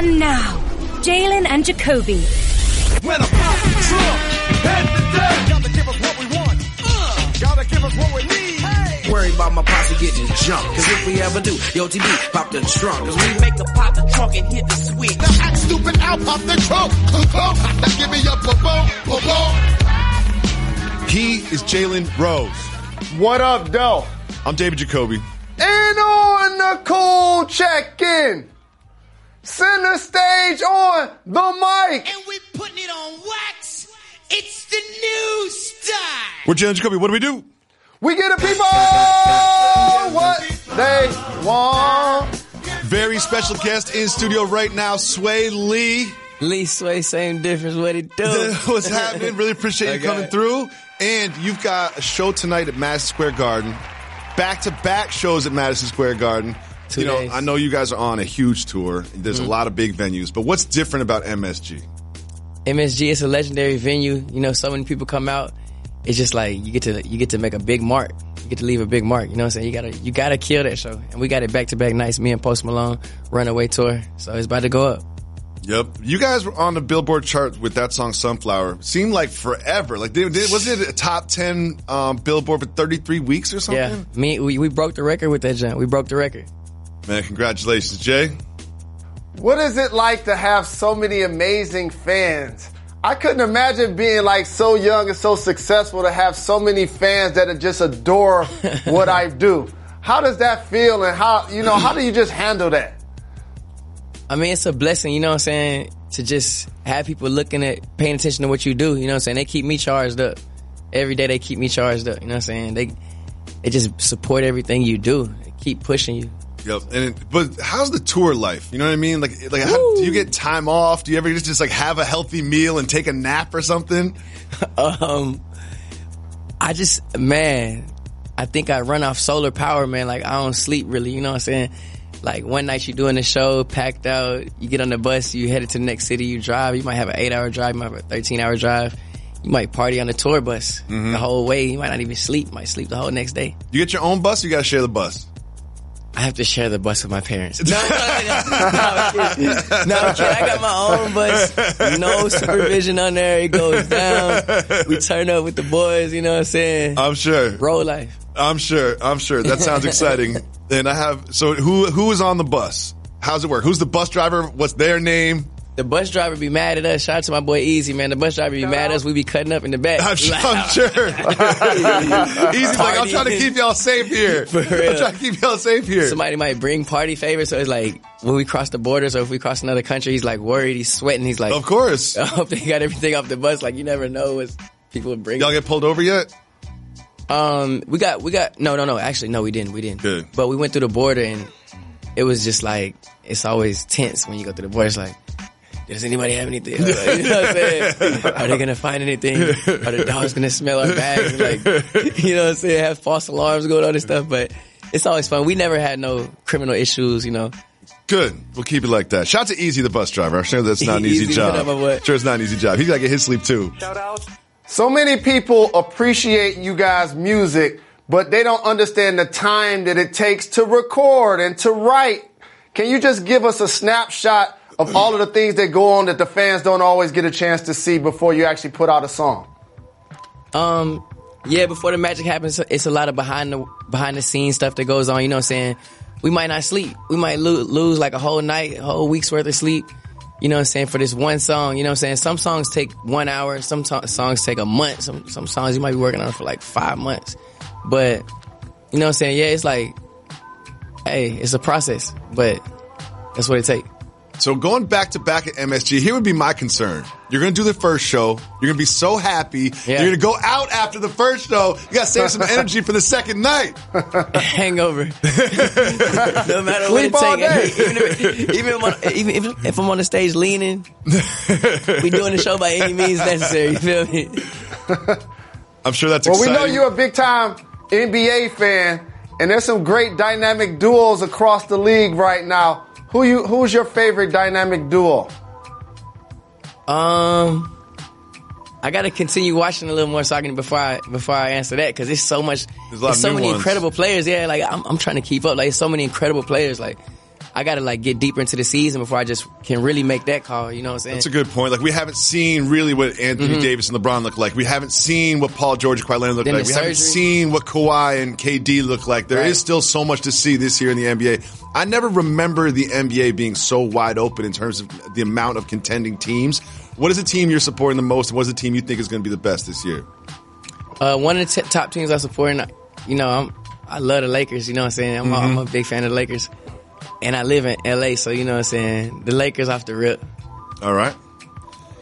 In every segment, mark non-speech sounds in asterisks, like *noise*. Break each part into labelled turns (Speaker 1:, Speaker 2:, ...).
Speaker 1: And now, Jalen and Jacoby.
Speaker 2: When I pop the trunk, head to death. Gotta give us what we want. Uh, gotta give us what we need. Hey.
Speaker 3: Worry about my posse getting jumped. Cause if we ever do, yo TB, pop the trunk. Cause we make a pop the trunk and hit the switch.
Speaker 4: Now act stupid, I'll pop the trunk. now give me a boom, boom, boom.
Speaker 5: He is Jalen Rose.
Speaker 6: What up, Doe?
Speaker 5: I'm David Jacoby.
Speaker 6: And on the cool check-in. Center stage on the mic.
Speaker 7: And we putting it on wax. It's the new style.
Speaker 5: We're Jalen Jacoby. What do we do?
Speaker 6: We get the people what they want.
Speaker 5: Very special guest in studio right now, Swae Lee.
Speaker 8: Lee Swae, same difference. What it do? *laughs*
Speaker 5: What's happening? Really appreciate you
Speaker 8: Okay.
Speaker 5: coming through. And you've got a show tonight at Madison Square Garden. Back to back shows at Madison Square Garden.
Speaker 8: Two
Speaker 5: you know,
Speaker 8: days.
Speaker 5: I know you guys are on a huge tour. There's a lot of big venues, but what's different about MSG?
Speaker 8: MSG is a legendary venue. You know, so many people come out. It's just like you get to you get to make a big mark. You get to leave a big mark. You know what I'm saying? You gotta you gotta kill that show. And we got it back to back nights. Me and Post Malone runaway tour. So it's about to go up.
Speaker 5: Yep. You guys were on the Billboard chart with that song Sunflower. Seemed like forever. Like, they, they, wasn't it a top 10 um, Billboard for 33 weeks or something?
Speaker 8: Yeah, me we, we broke the record with that jump. We broke the record.
Speaker 5: Man, congratulations, Jay.
Speaker 6: What is it like to have so many amazing fans? I couldn't imagine being like so young and so successful to have so many fans that just adore *laughs* what I do. How does that feel and how, you know, how do you just handle that?
Speaker 8: I mean, it's a blessing, you know what I'm saying, to just have people looking at, paying attention to what you do. You know what I'm saying? They keep me charged up. Every day they keep me charged up. You know what I'm saying? They, they just support everything you do. They keep pushing you.
Speaker 5: Yep. And it, but how's the tour life? You know what I mean? Like, like how, do you get time off? Do you ever just, just like have a healthy meal and take a nap or something? *laughs*
Speaker 8: Um, I just, man, I think I run off solar power, man. Like I don't sleep really. You know what I'm saying? Like one night you're doing the show, packed out. You get on the bus, you headed to the next city. You drive. You might have an eight hour drive. You might have a 13 hour drive. You might party on the tour bus the whole way. You might not even sleep. You might sleep the whole next day.
Speaker 5: You get your own bus or you gotta share the bus?
Speaker 8: I have to share the bus with my parents. *laughs* No, no, no, no, I'm kidding. no, I'm. I got my own bus. No supervision on there. It goes down. We turn up with the boys. You know what I'm saying?
Speaker 5: I'm sure.
Speaker 8: Roll life.
Speaker 5: I'm sure. I'm sure. That sounds exciting. *laughs* and I have, so who, who is on the bus? How's it work? Who's the bus driver? What's their name?
Speaker 8: The bus driver be mad at us. Shout out to my boy Easy, man. The bus driver be mad at us. We be cutting up in the back.
Speaker 5: I'm sure. I'm sure. *laughs* Easy's like, I'm trying to keep y'all safe here. *laughs* I'm trying to keep y'all safe here.
Speaker 8: Somebody might bring party favors, so it's like when we cross the borders or if we cross another country, he's like worried, he's sweating, he's like,
Speaker 5: Of course. *laughs*
Speaker 8: I hope they got everything off the bus. Like you never know what people would bring.
Speaker 5: Y'all get pulled over yet?
Speaker 8: Um, we got, we got, no, no, no. Actually, no, we didn't. We didn't.
Speaker 5: Good.
Speaker 8: But we went through the border and it was just like, it's always tense when you go through the border. It's like, does anybody have anything? you know what I'm saying? Are they gonna find anything? Are the dogs gonna smell our bags? Like, you know what I'm saying? Have false alarms going on and stuff, but it's always fun. We never had no criminal issues, you know.
Speaker 5: Good. We'll keep it like that. Shout out to Easy, the bus driver. I'm sure that's not an easy,
Speaker 8: Easy,
Speaker 5: job.
Speaker 8: up.
Speaker 5: Sure, it's not an easy job. He's got to get his sleep too. Shout out.
Speaker 6: So many people appreciate you guys' music, but they don't understand the time that it takes to record and to write. Can you just give us a snapshot of all of the things that go on that the fans don't always get a chance to see before you actually put out a song?
Speaker 8: Um, yeah, before the magic happens, it's a lot of behind the behind the scenes stuff that goes on. You know what I'm saying? We might not sleep. We might lo- lose like a whole night, a whole week's worth of sleep. You know what I'm saying? For this one song, you know what I'm saying? Some songs take one hour. Some songs take a month. Some some songs you might be working on for like five months. But you know what I'm saying? Yeah, it's like, hey, it's a process, but that's what it takes.
Speaker 5: So going back to back at MSG, here would be my concern. You're going to do the first show. You're going to be so happy.
Speaker 8: Yeah.
Speaker 5: You're going to go out after the first show. You got to save some *laughs* energy for the second night. *laughs*
Speaker 8: hangover. *laughs* no matter what
Speaker 6: Sleep
Speaker 8: it
Speaker 6: all
Speaker 8: takes.
Speaker 6: day.
Speaker 8: Even, if, even, if, I'm- even if, if I'm on the stage leaning, we doing the show by any means necessary. You feel me?
Speaker 5: I'm sure that's
Speaker 6: Well, we know you're a big time NBA fan, and there's some great dynamic duels across the league right now. Who you? Who's your favorite dynamic duo?
Speaker 8: Um, I gotta continue watching a little more so I can before I before I answer that because there's so much,
Speaker 5: There's a lot
Speaker 8: there's
Speaker 5: of
Speaker 8: so
Speaker 5: new
Speaker 8: many
Speaker 5: ones.
Speaker 8: incredible players. Yeah, like I'm, I'm trying to keep up. Like so many incredible players. Like I gotta like get deeper into the season before I just can really make that call. You know what I'm saying?
Speaker 5: That's a good point. Like we haven't seen really what Anthony
Speaker 8: Mhm.
Speaker 5: Davis and LeBron look like. We haven't seen what Paul George and Kawhi Leonard look
Speaker 8: Then
Speaker 5: like. We haven't seen what Kawhi and KD look like. There is
Speaker 8: Right.
Speaker 5: still so much to see this year in the NBA. I never remember the NBA being so wide open in terms of the amount of contending teams. What is the team you're supporting the most, and what is the team you think is going to be the best this year?
Speaker 8: Uh, one of the t- top teams I support, and you know, I'm, I love the Lakers. You know what I'm saying? I'm, a- I'm a
Speaker 5: Mm-hmm.
Speaker 8: big fan of the Lakers, and I live in LA, so you know what I'm saying. The Lakers off the rip.
Speaker 5: All right.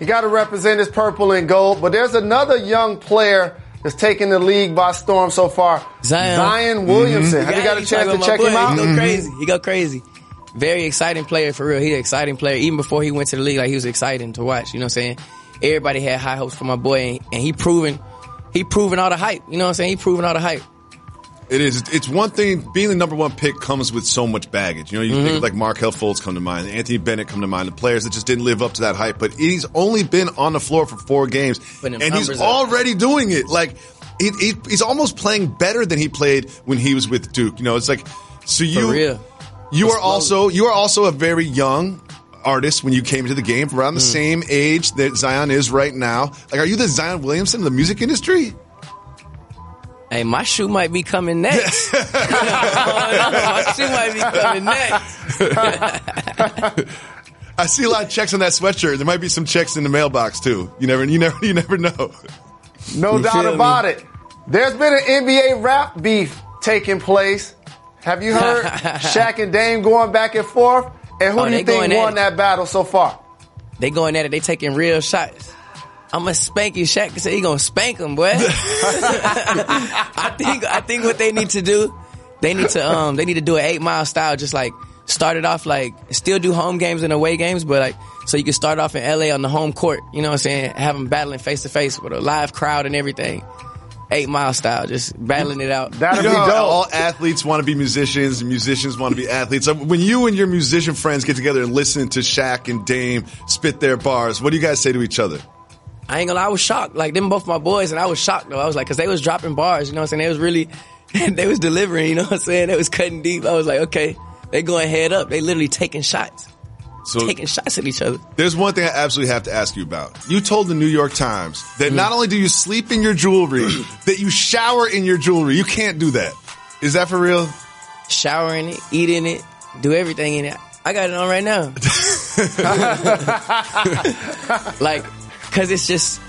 Speaker 6: You got to represent his purple and gold. But there's another young player that's taking the league by storm so far.
Speaker 8: Zion.
Speaker 6: Zion Williamson. Have you got a chance to check
Speaker 8: my
Speaker 6: him out?
Speaker 8: He go mm-hmm. crazy. He go crazy. Very exciting player for real. He an exciting player. Even before he went to the league, like he was exciting to watch. You know what I'm saying? Everybody had high hopes for my boy, and, and he proven he proven all the hype. You know what I'm saying? He proven all the hype.
Speaker 5: It is. It's- one thing. Being the number one pick comes with so much baggage. You know, you think of like Markelle Fultz come to mind, Anthony Bennett come to mind, the players that just didn't live up to that hype. But he's only been on the floor for four games, and he's
Speaker 8: up.
Speaker 5: already doing it. Like he, he, he's almost playing better than he played when he was with Duke. You know, it's like so you you are also you are also a very young artist when you came into the game, around the same age that Zion is right now. Like, are you the Zion Williamson of the music industry?
Speaker 8: Hey, my shoe might be coming next. *laughs* my shoe might be coming next. *laughs*
Speaker 5: I see a lot of checks on that sweatshirt. There might be some checks in the mailbox too. You never, you never, *laughs* you never know.
Speaker 6: No
Speaker 8: You
Speaker 6: doubt
Speaker 8: feel me?
Speaker 6: about it. There's been an NBA rap beef taking place. Have you heard Shaq and Dame going back and forth? And who
Speaker 8: Oh,
Speaker 6: do you think won that battle so far?
Speaker 8: They going at it. They taking real shots. I'm gonna spank you. Shaq said he gonna spank him, boy. *laughs* I think I think what they need to do, they need to um they need to do an eight mile style, just like start it off like still do home games and away games, but like so you can start off in LA on the home court. You know what I'm saying? Have them battling face to face with a live crowd and everything. Eight mile style, just battling it out.
Speaker 6: That'd
Speaker 5: You
Speaker 6: be
Speaker 5: know how
Speaker 6: dope.
Speaker 5: all athletes want to be musicians, and musicians want to be athletes. When you and your musician friends get together and listen to Shaq and Dame spit their bars, what do you guys say to each other?
Speaker 8: I ain't gonna lie, I was shocked. Like them both my boys, and I was shocked though. I was like, cause they was dropping bars, you know what I'm saying? They was really, *laughs* they was delivering, you know what I'm saying? They was cutting deep. I was like, okay, they going head up. They literally taking shots,
Speaker 5: So
Speaker 8: taking shots at each other.
Speaker 5: there's one thing I absolutely have to ask you about. You told the New York Times that not only do you sleep in your jewelry, *clears throat* that you shower in your jewelry. You can't do that. Is that for real?
Speaker 8: Showering it, eating it, do everything in it. I got it on right now. *laughs* *laughs* like, cause it's just,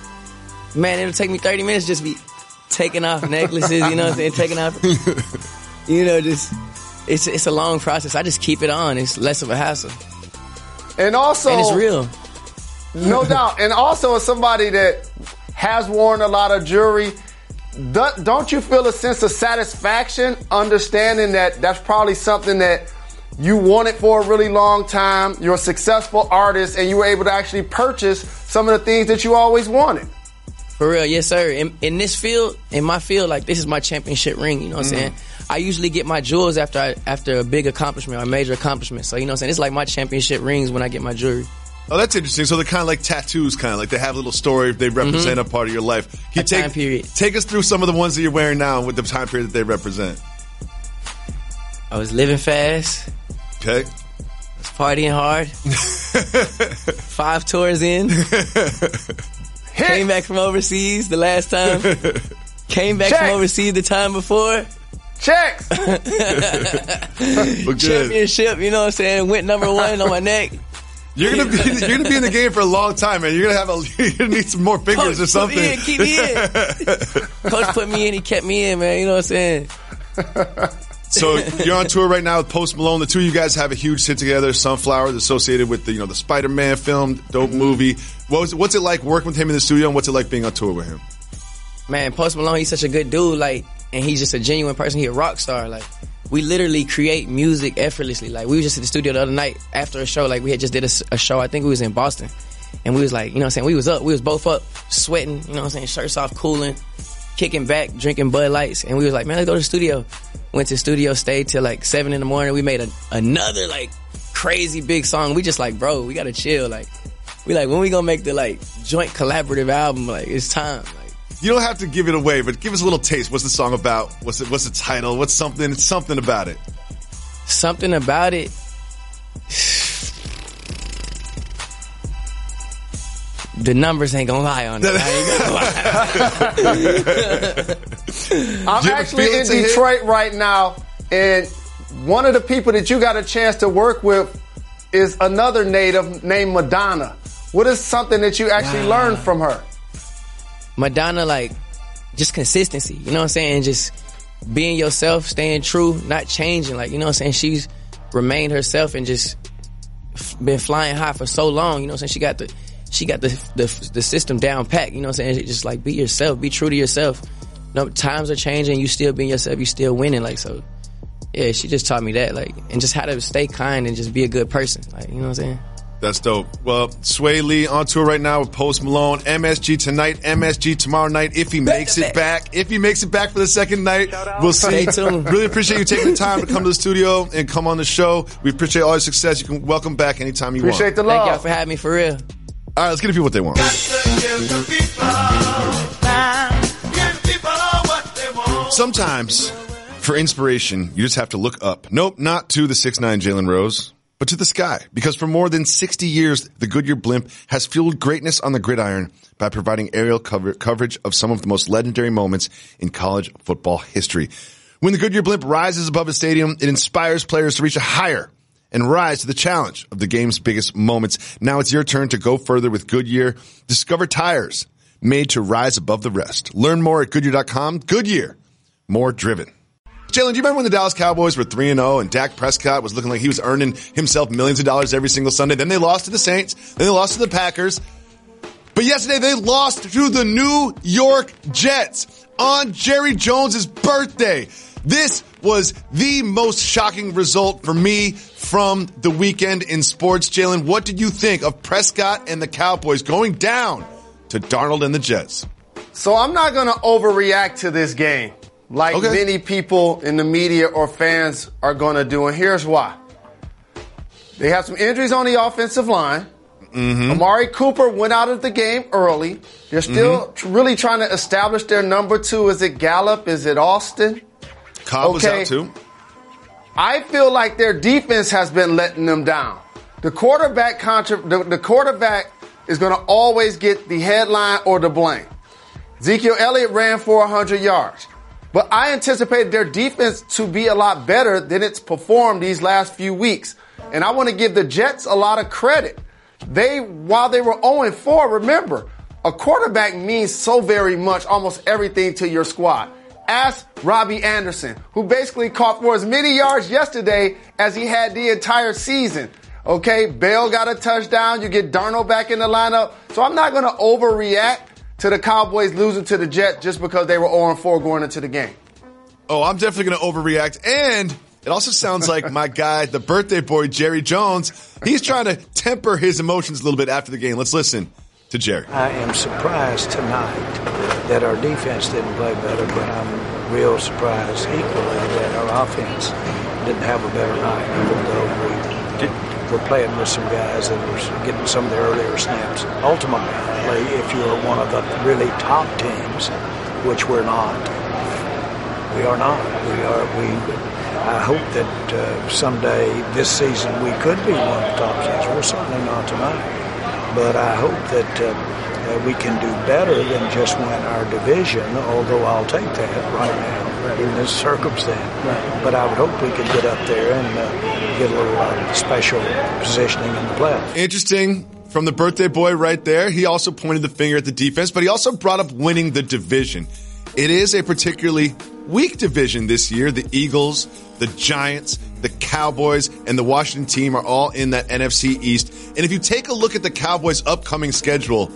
Speaker 8: man, it'll take me 30 minutes just be taking off necklaces, you know what I'm saying? Taking off, *laughs* you know, just, it's, it's a long process. I just keep it on. It's less of a hassle.
Speaker 6: And also,
Speaker 8: And it's real.
Speaker 6: no *laughs* doubt. And also, as somebody that has worn a lot of jewelry, do- don't you feel a sense of satisfaction understanding that that's probably something that you wanted for a really long time? You're a successful artist, and you were able to actually purchase some of the things that you always wanted.
Speaker 8: For real, yes, sir. In, in this field, in my field, like this is my championship ring. You know what I'm mm. saying? I usually get my jewels after I, after a big accomplishment or a major accomplishment. So you know what I'm saying? It's like my championship rings when I get my jewelry.
Speaker 5: Oh, that's interesting. So they're kind of like tattoos, kind of like they have a little story. They mm-hmm. represent a part of your life. Can you
Speaker 8: A
Speaker 5: take,
Speaker 8: time period.
Speaker 5: Take us through some of the ones that you're wearing now with the time period that they represent.
Speaker 8: I was living fast,
Speaker 5: Okay.
Speaker 8: was partying hard. *laughs* Five tours in, *laughs* came back from overseas the last time. *laughs* Came back
Speaker 6: Check.
Speaker 8: from overseas the time before.
Speaker 6: Checks.
Speaker 8: Championship, you know what I'm saying? Went number one on my neck.
Speaker 5: You're gonna be you're gonna be in the game for a long time, man. You're gonna have a you're gonna need some more fingers
Speaker 8: Coach,
Speaker 5: or something.
Speaker 8: Put me in, keep me in. Coach put me in, he kept me in, man. You know what I'm saying?
Speaker 5: So you're on tour right now with Post Malone. The two of you guys have a huge hit together, Sunflower, associated with the you know the Spider-Man film, dope mm-hmm. movie. What was, what's it like working with him in the studio, and what's it like being on tour with him?
Speaker 8: Man, Post Malone, he's such a good dude, like, and he's just a genuine person. He a rock star, like. We literally create music effortlessly. Like we were just in the studio the other night after a show. Like we had just did a show. I think we was in Boston, and we was like, you know, what I'm saying we was up. We was both up, sweating. You know, what I'm saying shirts off, cooling, kicking back, drinking Bud Lights, and we was like, man, let's go to the studio. Went to studio, stayed till like seven in the morning. We made a, another like crazy big song. We just like, bro, we gotta chill. Like, we like when we gonna make the like joint collaborative album? Like it's time. Like.
Speaker 5: You don't have to give it away, but give us a little taste. What's the song about? What's it? What's the title? What's something? It's something about it.
Speaker 8: something about it. The numbers ain't gonna lie on it. I ain't gonna lie.
Speaker 6: I'm actually in
Speaker 5: it's a hit?
Speaker 6: Detroit right now, and one of the people that you got a chance to work with is another native named Madonna. What is something that you actually
Speaker 8: Wow.
Speaker 6: learned from her?
Speaker 8: Madonna, like, just consistency. You know what I'm saying? Just being yourself, staying true, not changing. Like, you know what I'm saying? She's remained herself and just f- been flying high for so long. You know what I'm saying? She got the, she got the, the, the system down pat. You know what I'm saying? Just like be yourself, be true to yourself. No, times are changing. You still being yourself. You still winning. Like, so, yeah, she just taught me that. Like, and just how to stay kind and just be a good person. Like, you know what I'm saying?
Speaker 5: That's dope. Well, Swae Lee on tour right now with Post Malone. MSG tonight, MSG tomorrow night. If he makes it back, if he makes it back for the second night, we'll see. Really appreciate you taking the time to come to the studio and come on the show. We appreciate all your success. You can welcome back anytime you
Speaker 6: Appreciate
Speaker 5: want.
Speaker 6: the
Speaker 8: Thank y'all for having me for real.
Speaker 5: All right, let's give the people what they want. Sometimes, for inspiration, you just have to look up. Nope, not to the 6'9 Jalen Rose, but to the sky. Because for more than 60 years, the Goodyear blimp has fueled greatness on the gridiron by providing aerial cover- coverage of some of the most legendary moments in college football history. When the Goodyear blimp rises above a stadium, it inspires players to reach a higher and rise to the challenge of the game's biggest moments. Now it's your turn to go further with Goodyear. Discover tires made to rise above the rest. Learn more at Goodyear.com. Goodyear, more driven. Jalen, do you remember when the Dallas Cowboys were 3 and 0 and Dak Prescott was looking like he was earning himself millions of dollars every single Sunday? Then they lost to the Saints. Then they lost to the Packers. But yesterday they lost to the New York Jets on Jerry Jones' birthday. This was the most shocking result for me from the weekend in sports. Jalen, what did you think of Prescott and the Cowboys going down to Darnold and the Jets?
Speaker 6: So I'm not going to overreact to this game like
Speaker 5: Okay.
Speaker 6: many people in the media or fans are going to do. And here's why. They have some injuries on the offensive line. Mm-hmm. Amari Cooper went out of the game early. They're still mm-hmm. tr- really trying to establish their number two. Is it Gallup? Is it Austin?
Speaker 5: Cobb was
Speaker 6: Okay.
Speaker 5: out too.
Speaker 6: I feel like their defense has been letting them down. The quarterback contra- the, the quarterback is going to always get the headline or the blame. Ezekiel Elliott ran for 100 yards. But I anticipated their defense to be a lot better than it's performed these last few weeks. And I want to give the Jets a lot of credit. They, while they were 0 4, remember, a quarterback means so very much, almost everything to your squad. Ask Robbie Anderson, who basically caught for as many yards yesterday as he had the entire season. Okay, Bell got a touchdown. You get Darnold back in the lineup. So I'm not going to overreact to the Cowboys losing to the Jets just because they were 0 4 going into the game.
Speaker 5: Oh, I'm definitely going to overreact. And it also sounds like my guy, the birthday boy, Jerry Jones, he's trying to temper his emotions a little bit after the game. Let's listen to Jerry.
Speaker 9: I am surprised tonight that our defense didn't play better, but I'm real surprised equally that our offense didn't have a better night, even though we were playing with some guys that were getting some of the earlier snaps. Ultimately, if you're one of the really top teams, which we're not, we are not. We are. We. I hope that uh, someday this season we could be one of the top teams. We're certainly not tonight, but I hope that. Uh, uh, we can do better than just win our division, although I'll take that right now in this circumstance. But I would hope we could get up there and uh, get a little uh, special positioning in the playoffs.
Speaker 5: Interesting from the birthday boy right there. He also pointed the finger at the defense, but he also brought up winning the division. It is a particularly weak division this year. The Eagles, the Giants, the Cowboys, and the Washington team are all in that NFC East. And if you take a look at the Cowboys' upcoming schedule,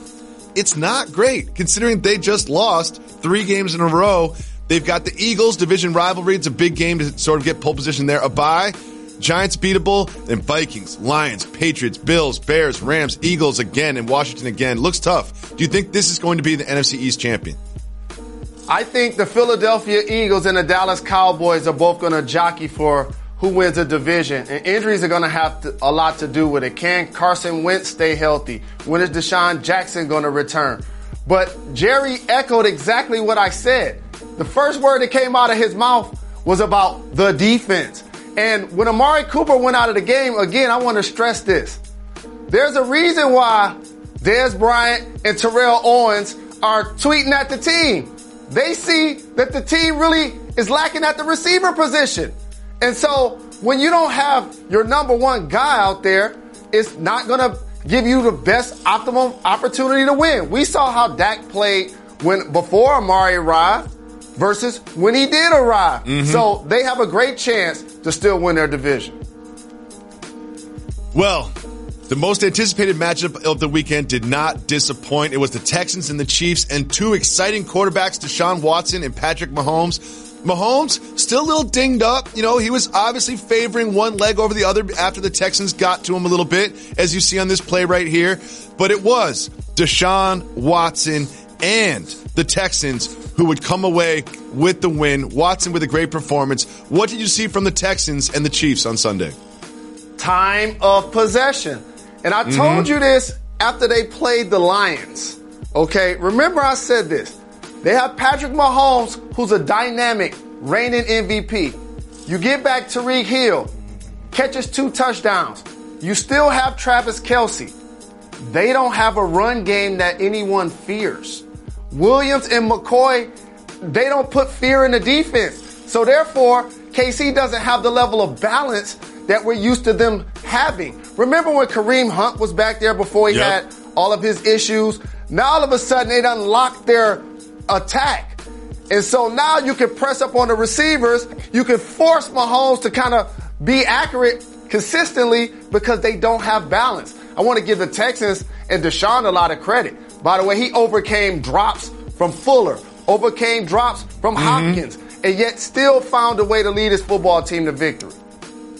Speaker 5: it's not great considering they just lost three games in a row. They've got the Eagles division rivalry. It's a big game to sort of get pole position there. A bye. Giants beatable, then Vikings, Lions, Patriots, Bills, Bears, Rams, Eagles again, and Washington again. Looks tough. Do you think this is going to be the NFC East champion?
Speaker 6: I think the Philadelphia Eagles and the Dallas Cowboys are both going to jockey for who wins the division. And injuries are going to have a lot to do with it. Can Carson Wentz stay healthy? When is DeSean Jackson going to return? But Jerry echoed exactly what I said. The first word that came out of his mouth was about the defense. And when Amari Cooper went out of the game, again, I want to stress this. There's a reason why Dez Bryant and Terrell Owens are tweeting at the team. They see that the team really is lacking at the receiver position. And so when you don't have your number one guy out there, it's not going to give you the best optimum opportunity to win. We saw how Dak played when before Amari arrived versus when he did arrive. Mm-hmm. So they have a great chance to still win their division.
Speaker 5: Well, the most anticipated matchup of the weekend did not disappoint. It was the Texans and the Chiefs and two exciting quarterbacks, Deshaun Watson and Patrick Mahomes. Mahomes still a little dinged up. You know, he was obviously favoring one leg over the other after the Texans got to him a little bit, as you see on this play right here. But it was Deshaun Watson and the Texans who would come away with the win. Watson with a great performance. What did you see from the Texans and the Chiefs on Sunday?
Speaker 6: time of possession. And I mm-hmm. told you this after they played the Lions. Okay, remember I said this. They have Patrick Mahomes, who's a dynamic, reigning MVP. You get back Tyreek Hill, catches two touchdowns. You still have Travis Kelce. They don't have a run game that anyone fears. Williams and McCoy, they don't put fear in the defense. So therefore, KC doesn't have the level of balance that we're used to them having. Remember when Kareem Hunt was back there before he
Speaker 5: Yep.
Speaker 6: had all of his issues? Now all of a sudden it unlocked their attack. And so now you can press up on the receivers. You can force Mahomes to kind of be accurate consistently because they don't have balance. I want to give the Texans and Deshaun a lot of credit. By the way, he overcame drops from Fuller, overcame drops from mm-hmm. Hopkins, and yet still found a way to lead his football team to victory.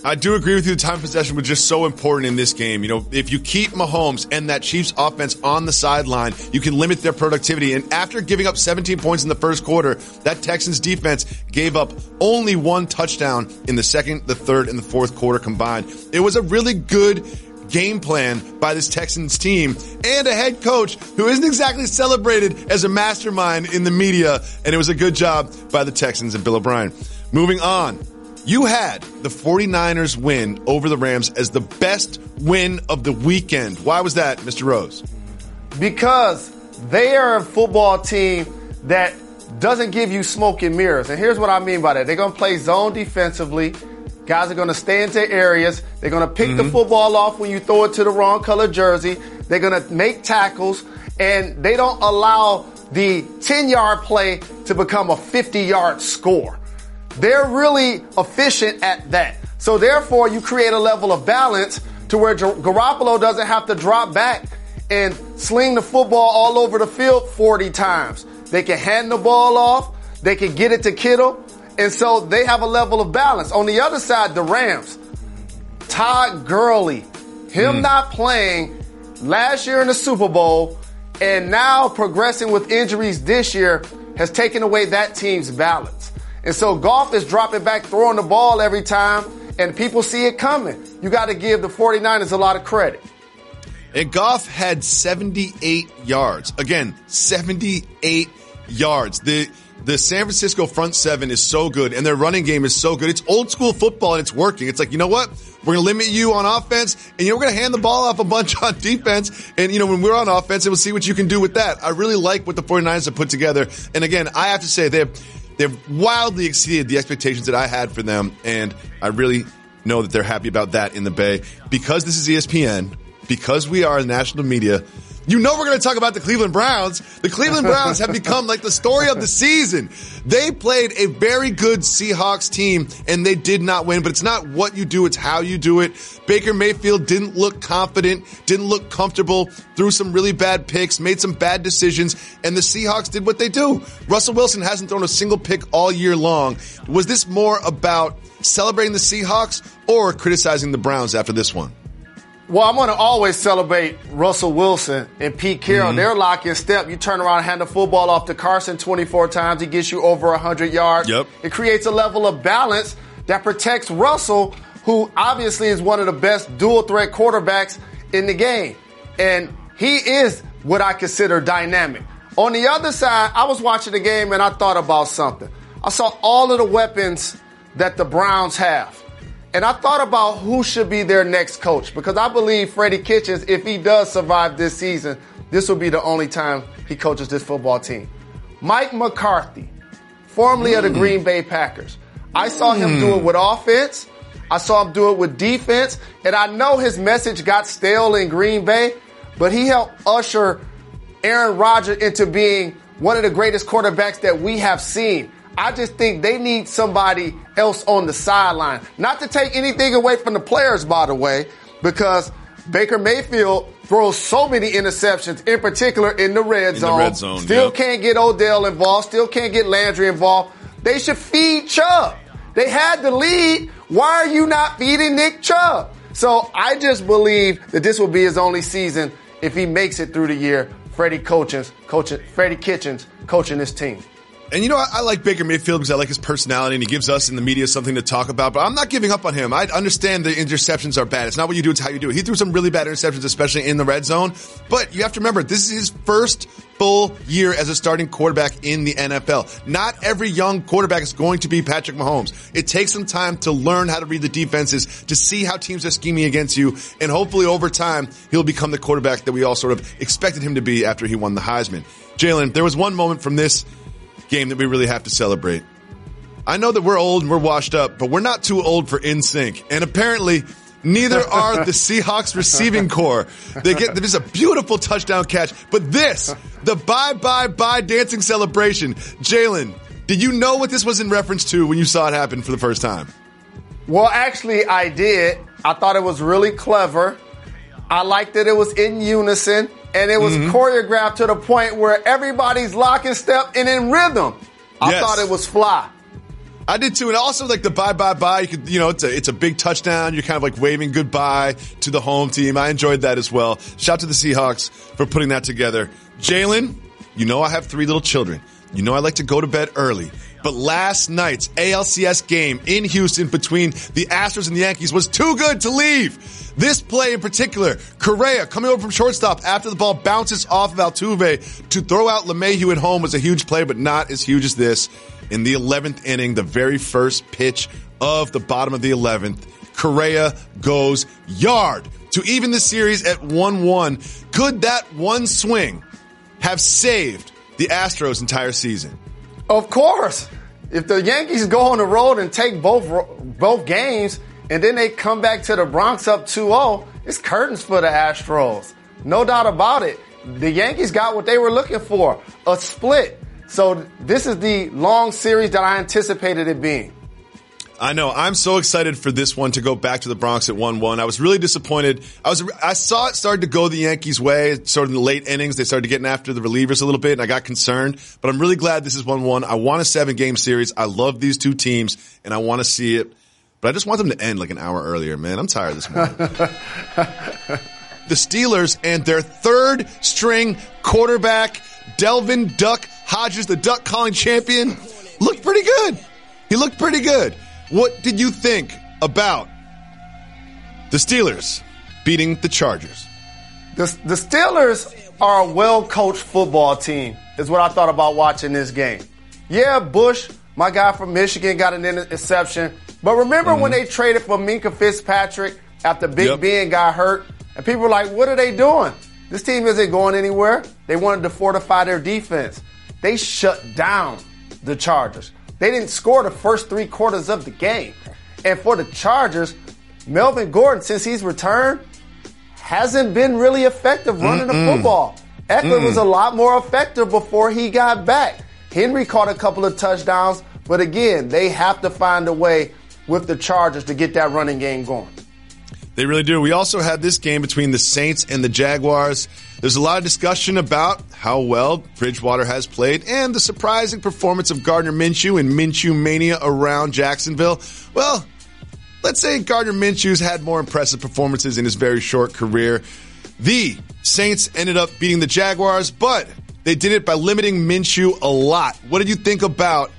Speaker 5: I do agree with you. The time possession was just so important in this game. You know, if you keep Mahomes and that Chiefs offense on the sideline, you can limit their productivity. And after giving up 17 points in the first quarter, that Texans defense gave up only one touchdown in the second, the third, and the fourth quarter combined. It was a really good game plan by this Texans team and a head coach who isn't exactly celebrated as a mastermind in the media. And it was a good job by the Texans and Bill O'Brien. Moving on. You had the 49ers win over the Rams as the best win of the weekend. Why was that, Mr. Rose?
Speaker 6: because they are a football team that doesn't give you smoke and mirrors. And here's what I mean by that. They're going to play zone defensively. Guys are going to stay into areas. They're going to pick the mm-hmm. football off when you throw it to the wrong color jersey. They're going to make tackles and they don't allow the 10 yard play to become a 50 yard score. They're really efficient at that. So therefore, you create a level of balance to where Gar- Garoppolo doesn't have to drop back and sling the football all over the field 40 times. They can hand the ball off. They can get it to Kittle. And so they have a level of balance. On the other side, the Rams, Todd Gurley, him hmm. not playing last year in the Super Bowl and now progressing with injuries this year has taken away that team's balance. And so Goff is dropping back, throwing the ball every time, and people see it coming. You got to give the 49ers a lot of credit.
Speaker 5: And Goff had 78 yards. Again, 78 yards. The the San Francisco front seven is so good and their running game is so good. It's old school football and it's working. It's like, you know what? We're going to limit you on offense and you know, we're going to hand the ball off a bunch *laughs* on defense. And you know, when we're on offense, we'll see what you can do with that. I really like what the 49ers have put together. And again, I have to say they've, they've wildly exceeded the expectations that I had for them. And I really know that they're happy about that in the Bay because this is ESPN, because we are national media. You know we're going to talk about the Cleveland Browns. The Cleveland Browns have become like the story of the season. They played a very good Seahawks team and they did not win, but it's not what you do, it's how you do it. Baker Mayfield didn't look confident, didn't look comfortable, threw some really bad picks, made some bad decisions, and the Seahawks did what they do. Russell Wilson hasn't thrown a single pick all year long. Was this more about celebrating the Seahawks or criticizing the Browns after this one?
Speaker 6: Well, I'm going to always celebrate Russell Wilson and Pete Carroll. Mm-hmm. They're lock in step. You turn around and hand the football off to Carson 24 times. He gets you over 100 yards.
Speaker 5: Yep.
Speaker 6: It creates a level of balance that protects Russell, who obviously is one of the best dual threat quarterbacks in the game. And he is what I consider dynamic. On the other side, I was watching the game and I thought about something. I saw all of the weapons that the Browns have. And I thought about who should be their next coach because I believe Freddie Kitchens, if he does survive this season, this will be the only time he coaches this football team. Mike McCarthy, formerly of the mm. Green Bay Packers. I saw him do it mm. with offense. I saw him do it with defense. And I know his message got stale in Green Bay, but he helped usher Aaron Rodgers into being one of the greatest quarterbacks that we have seen. I just think they need somebody else on the sideline. Not to take anything away from the players, by the way, because Baker Mayfield throws so many interceptions, in particular in the red
Speaker 5: the
Speaker 6: zone.
Speaker 5: red zone,
Speaker 6: Still
Speaker 5: yep.
Speaker 6: can't get Odell involved, still can't get Landry involved. They should feed Chubb. They had the lead. Why are you not feeding Nick Chubb? So I just believe that this will be his only season if he makes it through the year. Freddie Kitchens, coaching, Freddie Kitchens coaching this team.
Speaker 5: And you know, I, I like Baker Mayfield because I like his personality and he gives us in the media something to talk about. But I'm not giving up on him. I understand the interceptions are bad. It's not what you do; it's how you do it. He threw some really bad interceptions, especially in the red zone. But you have to remember, this is his first full year as a starting quarterback in the NFL. Not every young quarterback is going to be Patrick Mahomes. It takes some time to learn how to read the defenses, to see how teams are scheming against you, and hopefully over time he'll become the quarterback that we all sort of expected him to be after he won the Heisman. Jalen, there was one moment from this game that we really have to celebrate. I know that we're old and we're washed up, but we're not too old for NSYNC. And apparently, neither *laughs* are the Seahawks receiving corps. They get there's a beautiful touchdown catch, but this, the bye bye bye dancing celebration. Jalen, did you know what this was in reference to when you saw it happen for the first time?
Speaker 6: Well, actually, I did. I thought it was really clever. I liked that it was in unison and it was mm-hmm. choreographed to the point where everybody's locking step and in rhythm. I
Speaker 5: Yes.
Speaker 6: thought it was fly.
Speaker 5: I did too, and also like the bye bye bye. You could, you know, it's a it's a big touchdown. You're kind of like waving goodbye to the home team. I enjoyed that as well. Shout to the Seahawks for putting that together. Jalen, you know I have three little children. You know I like to go to bed early. But last night's ALCS game in Houston between the Astros and the Yankees was too good to leave. This play in particular, Correa coming over from shortstop after the ball bounces off of Altuve to throw out LeMahieu at home was a huge play, but not as huge as this. In the 11th inning, the very first pitch of the bottom of the 11th, Correa goes yard to even the series at 1-1. Could that one swing have saved the Astros' entire season?
Speaker 6: Of course. If the Yankees go on the road and take both both games and then they come back to the Bronx up 2-0, it's curtains for the Astros. No doubt about it. The Yankees got what they were looking for, a split. So this is the long series that I anticipated it being.
Speaker 5: I know. I'm so excited for this one to go back to the Bronx at 1-1. I was really disappointed. I was, I saw it started to go the Yankees way, sort of in the late innings. They started getting after the relievers a little bit and I got concerned, but I'm really glad this is 1-1. I want a seven game series. I love these two teams and I want to see it, but I just want them to end like an hour earlier, man. I'm tired this morning. *laughs* the Steelers and their third string quarterback, Devlin Duck Hodges, the duck calling champion, looked pretty good. He looked pretty good. What did you think about the Steelers beating the Chargers?
Speaker 6: The, the Steelers are a well coached football team, is what I thought about watching this game. Yeah, Bush, my guy from Michigan, got an interception. But remember when mm-hmm. they traded for Minkah Fitzpatrick after Big
Speaker 5: Yep.
Speaker 6: Ben got hurt? And people were like, what are they doing? This team isn't going anywhere. They wanted to fortify their defense. They shut down the Chargers. They didn't score the first three quarters of the game. And for the Chargers, Melvin Gordon, since he's returned, hasn't been really effective running the football. Ekeler was a mm. lot more effective before he got back. Henry caught a couple of touchdowns, but again, they have to find a way with the Chargers to get that running game going.
Speaker 5: They really do. We also had this game between the Saints and the Jaguars. There's a lot of discussion about how well Bridgewater has played and the surprising performance of Gardner Minshew and Minshew mania around Jacksonville. Well, let's say Gardner Minshew's had more impressive performances in his very short career. The Saints ended up beating the Jaguars, but they did it by limiting Minshew a lot. What did you think about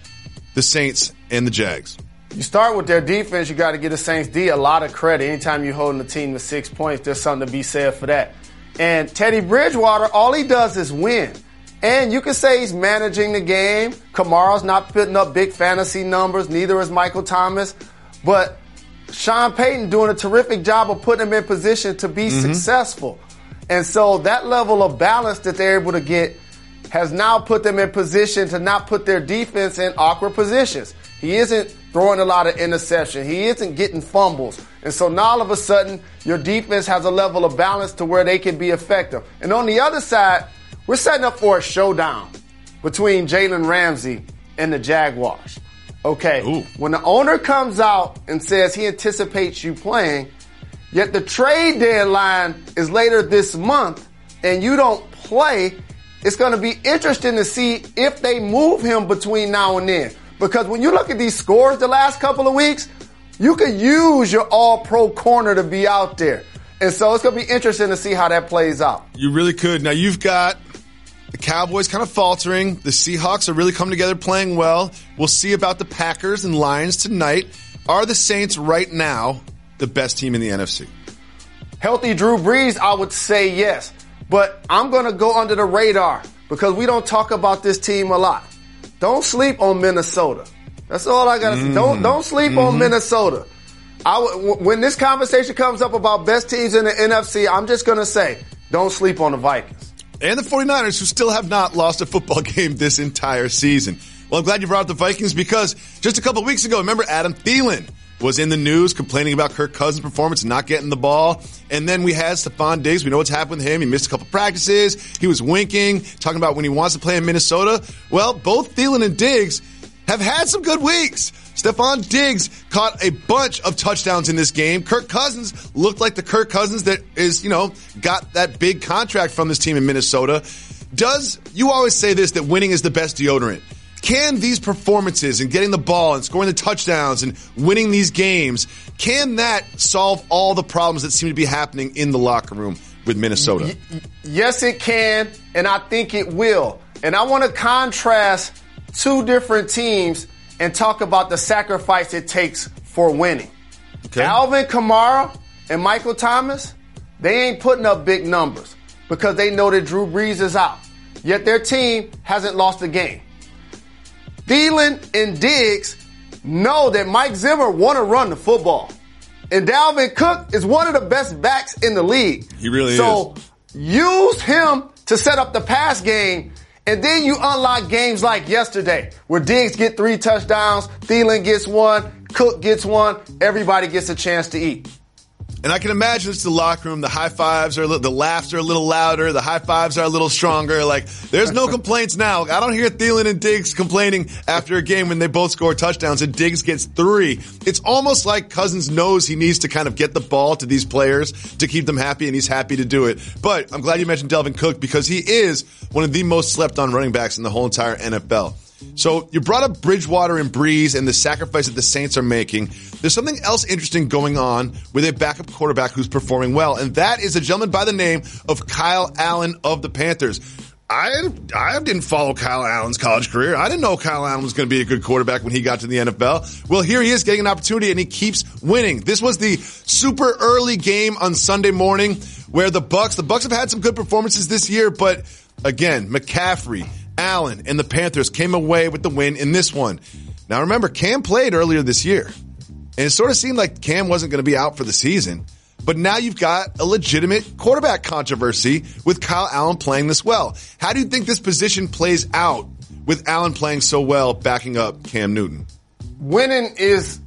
Speaker 5: the Saints and the Jags?
Speaker 6: You start with their defense, you got to give the Saints D a lot of credit. Anytime you're holding a team to six points, there's something to be said for that. And Teddy Bridgewater, all he does is win. And you can say he's managing the game. Kamara's not putting up big fantasy numbers, neither is Michael Thomas. But Sean Payton doing a terrific job of putting them in position to be mm-hmm. successful. And so that level of balance that they're able to get has now put them in position to not put their defense in awkward positions. He isn't throwing a lot of interception. He isn't getting fumbles. And so now all of a sudden, your defense has a level of balance to where they can be effective. And on the other side, we're setting up for a showdown between Jalen Ramsey and the Jaguars. Okay. When the owner comes out and says he anticipates you playing, yet the trade deadline is later this month and you don't play, it's going to be interesting to see if they move him between now and then. Because when you look at these scores the last couple of weeks, you could use your all pro corner to be out there. And so it's going to be interesting to see how that plays out.
Speaker 5: You really could. Now you've got the Cowboys kind of faltering. The Seahawks are really coming together, playing well. We'll see about the Packers and Lions tonight. Are the Saints right now the best team in the NFC?
Speaker 6: Healthy Drew Brees, I would say yes. But I'm going to go under the radar because we don't talk about this team a lot. Don't sleep on Minnesota. That's all I got to say. Don't, mm-hmm. don't sleep on mm-hmm. Minnesota. I w- when this conversation comes up about best teams in the NFC, I'm just to say, don't sleep on the Vikings.
Speaker 5: And the 49ers, who still have not lost a football *laughs* game this entire season. Well, I'm glad you brought up the Vikings because just a couple weeks ago, remember Adam Thielen was in the news complaining about Kirk Cousins' performance and not getting the ball. And then we had Stefon Diggs. We know what's happened with him. He missed a couple practices. He was winking, talking about when he wants to play in Minnesota. Well, both Thielen and Diggs have had some good weeks. Stefon Diggs caught a bunch of touchdowns in this game. Kirk Cousins looked like the Kirk Cousins that is, you know, got that big contract from this team in Minnesota. Does, you always say this, that winning is the best deodorant. Can these performances and getting the ball and scoring the touchdowns and winning these games, can that solve all the problems that seem to be happening in the locker room with Minnesota?
Speaker 6: Yes, it can, and I think it will. And I want to contrast two different teams and talk about the sacrifice it takes for winning.
Speaker 5: Okay.
Speaker 6: Alvin Kamara and Michael Thomas, they ain't putting up big numbers because they know that Drew Brees is out. Yet their team hasn't lost a game. Thielen and Diggs know that Mike Zimmer want to run the football. And Dalvin Cook is one of the best backs in the league.
Speaker 5: He really is.
Speaker 6: so use him to set up the pass game. And then you unlock games like yesterday where Diggs get three touchdowns, Thielen gets one, Cook gets one, everybody gets a chance to eat.
Speaker 5: And I can imagine it's the locker room. The high fives are, li- the laughs are a little louder. The high fives are a little stronger. Like, there's no *laughs* complaints now. I don't hear Thielen and Diggs complaining after a game when they both score touchdowns and Diggs gets three. It's almost like Cousins knows he needs to kind of get the ball to these players to keep them happy and he's happy to do it. But I'm glad you mentioned Dalvin Cook because he is one of the most slept on running backs in the whole entire NFL. So you brought up Bridgewater and Brees and the sacrifice that the Saints are making. There's something else interesting going on with a backup quarterback who's performing well, and that is a gentleman by the name of Kyle Allen of the Panthers. I I didn't follow Kyle Allen's college career. I didn't know Kyle Allen was going to be a good quarterback when he got to the NFL. Well, here he is getting an opportunity and he keeps winning. This was the super early game on Sunday morning where the Bucks, the Bucks have had some good performances this year, but again, McCaffrey, Allen, and the Panthers came away with the win in this one. Now remember, Cam played earlier this year, and it sort of seemed like Cam wasn't going to be out for the season. But now you've got a legitimate quarterback controversy with Kyle Allen playing this well. How do you think this position plays out with Allen playing so well, backing up Cam Newton?
Speaker 6: Winning is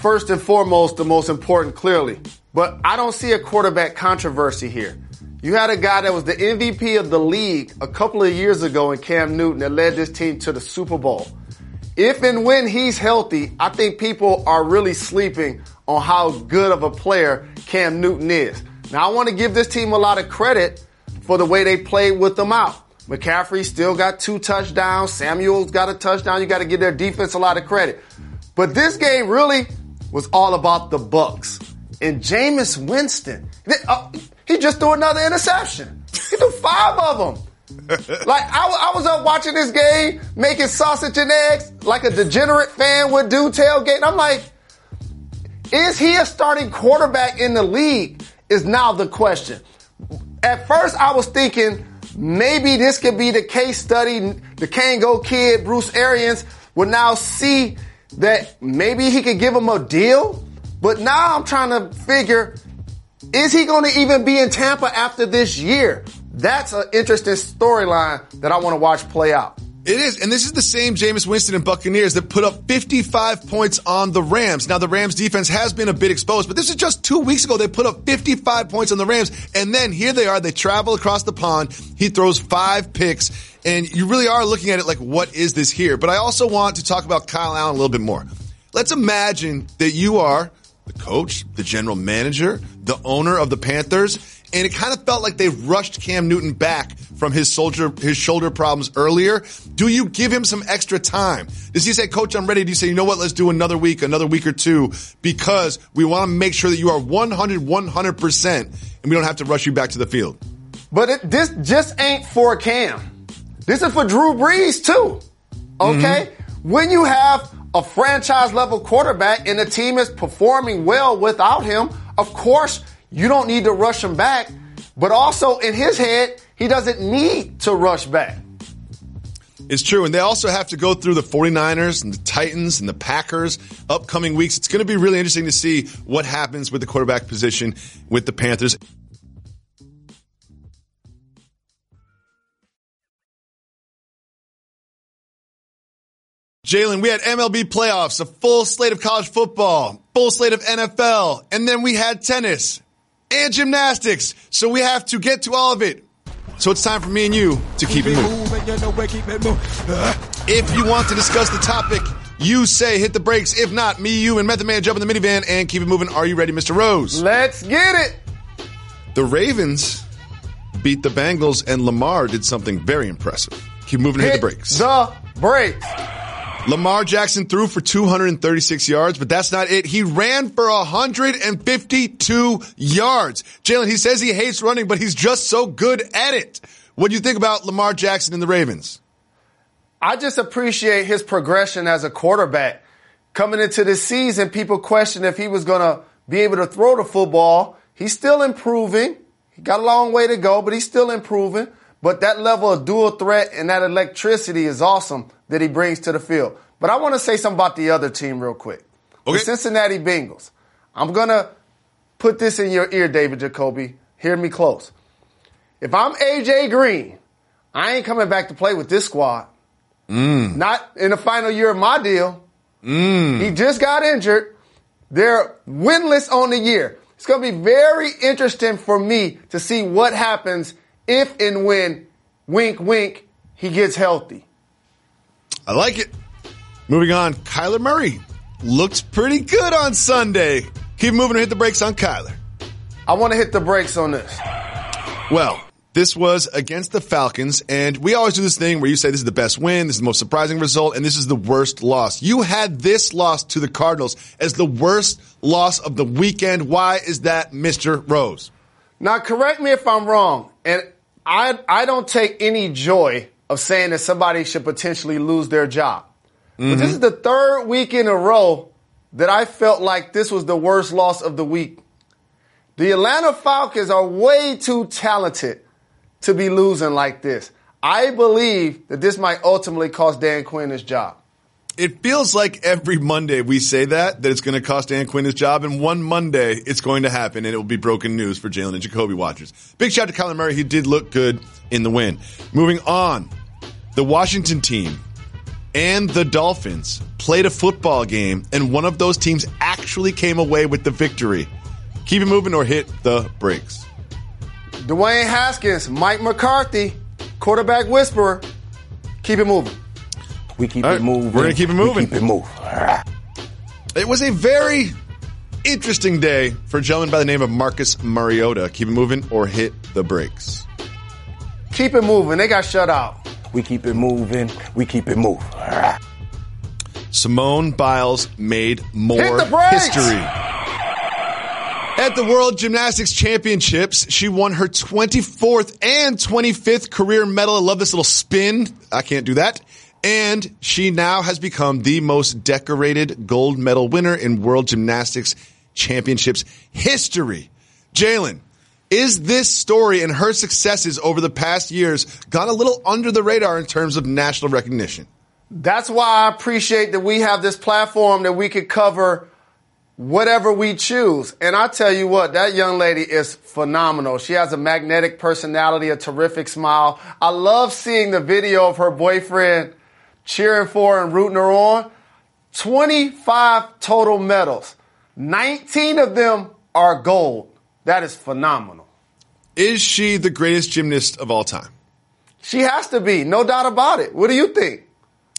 Speaker 6: first and foremost the most important, clearly. But I don't see a quarterback controversy here. You had a guy that was the MVP of the league a couple of years ago in Cam Newton that led this team to the Super Bowl. If and when he's healthy, I think people are really sleeping on how good of a player Cam Newton is. Now, I want to give this team a lot of credit for the way they played with them out. McCaffrey still got two touchdowns. Samuel's got a touchdown. You got to give their defense a lot of credit. But this game really was all about the Bucks. And Jameis Winston, uh, he just threw another interception. He threw five of them. *laughs* like I, I was up watching this game, making sausage and eggs, like a degenerate fan would do tailgate. I'm like, is he a starting quarterback in the league? Is now the question. At first, I was thinking maybe this could be the case study. The Kangol kid, Bruce Arians, would now see that maybe he could give him a deal. But now I'm trying to figure, is he going to even be in Tampa after this year? That's an interesting storyline that I want to watch play out.
Speaker 5: It is, and this is the same Jameis Winston and Buccaneers that put up 55 points on the Rams. Now the Rams defense has been a bit exposed, but this is just two weeks ago. They put up 55 points on the Rams, and then here they are. They travel across the pond. He throws five picks, and you really are looking at it like, what is this here? But I also want to talk about Kyle Allen a little bit more. Let's imagine that you are the coach, the general manager, the owner of the Panthers, and it kind of felt like they rushed Cam Newton back from his soldier his shoulder problems earlier. Do you give him some extra time? Does he say, "Coach, I'm ready"? Do you say, "You know what? Let's do another week, another week or two, because we want to make sure that you are 100, 100 percent, and we don't have to rush you back to the field."
Speaker 6: But it, this just ain't for Cam. This is for Drew Brees too. Okay? Mm-hmm. When you have a franchise level quarterback and the team is performing well without him, of course you don't need to rush him back. But also in his head, he doesn't need to rush back.
Speaker 5: It's true. And they also have to go through the 49ers and the Titans and the Packers upcoming weeks. It's going to be really interesting to see what happens with the quarterback position with the Panthers. Jalen, we had MLB playoffs, a full slate of college football, full slate of NFL, and then we had tennis and gymnastics. So we have to get to all of it. So it's time for me and you to keep it moving.
Speaker 2: you know keep it moving. Uh.
Speaker 5: If you want to discuss the topic, you say hit the brakes. If not, me, you, and Method Man jump in the minivan and keep it moving. Are you ready, Mr. Rose?
Speaker 6: Let's get it.
Speaker 5: The Ravens beat the Bengals, and Lamar did something very impressive. Keep moving and hit the brakes.
Speaker 6: The brakes.
Speaker 5: Lamar Jackson threw for 236 yards, but that's not it. He ran for 152 yards. Jalen, he says he hates running, but he's just so good at it. What do you think about Lamar Jackson and the Ravens?
Speaker 6: I just appreciate his progression as a quarterback. Coming into this season, people questioned if he was going to be able to throw the football. He's still improving. He got a long way to go, but he's still improving. But that level of dual threat and that electricity is awesome that he brings to the field. But I want to say something about the other team real quick.
Speaker 5: Okay.
Speaker 6: The Cincinnati Bengals. I'm going to put this in your ear, David Jacoby. Hear me close. If I'm AJ Green, I ain't coming back to play with this squad. Mm. Not in the final year of my deal. Mm. He just got injured. They're winless on the year. It's going to be very interesting for me to see what happens if and when, wink, wink, he gets healthy.
Speaker 5: I like it. Moving on, Kyler Murray looked pretty good on Sunday. Keep moving and hit the brakes on Kyler.
Speaker 6: I want to hit the brakes on this.
Speaker 5: Well, this was against the Falcons, and we always do this thing where you say this is the best win, this is the most surprising result, and this is the worst loss. You had this loss to the Cardinals as the worst loss of the weekend. Why is that, Mr. Rose?
Speaker 6: Now, correct me if I'm wrong, and I I don't take any joy of saying that somebody should potentially lose their job. But this is mm-hmm. the third week in a row that I felt like this was the worst loss of the week. The Atlanta Falcons are way too talented to be losing like this. I believe that this might ultimately cost Dan Quinn his job.
Speaker 5: It feels like every Monday we say that, that it's going to cost Dan Quinn his job, and one Monday it's going to happen, and it will be broken news for Jalen and Jacoby watchers. Big shout out to Kyler Murray. He did look good in the win. Moving on, the Washington team and the Dolphins played a football game, and one of those teams actually came away with the victory. Keep it moving or hit the brakes.
Speaker 6: Dwayne Haskins, Mike McCarthy, quarterback whisperer. Keep it moving.
Speaker 10: We keep
Speaker 5: All
Speaker 10: it
Speaker 5: right,
Speaker 10: moving.
Speaker 5: we're gonna keep it moving.
Speaker 10: We keep it moving.
Speaker 5: It was a very interesting day for a gentleman by the name of Marcus Mariota. Keep it moving or hit the brakes.
Speaker 6: Keep it moving. They got shut out.
Speaker 10: We keep it moving. We keep it moving.
Speaker 5: Simone Biles made more
Speaker 6: Hit the brakes!
Speaker 5: history. At the World Gymnastics Championships, she won her 24th and 25th career medal. I love this little spin. I can't do that. And she now has become the most decorated gold medal winner in World Gymnastics Championships history. Jalen, is this story and her successes over the past years gone a little under the radar in terms of national recognition?
Speaker 6: That's why I appreciate that we have this platform that we could cover whatever we choose. And I tell you what, that young lady is phenomenal. She has a magnetic personality, a terrific smile. I love seeing the video of her boyfriend cheering for and rooting her on. 25 total medals. 19 of them are gold. That is phenomenal.
Speaker 5: Is she the greatest gymnast of all time?
Speaker 6: She has to be, no doubt about it. What do you think?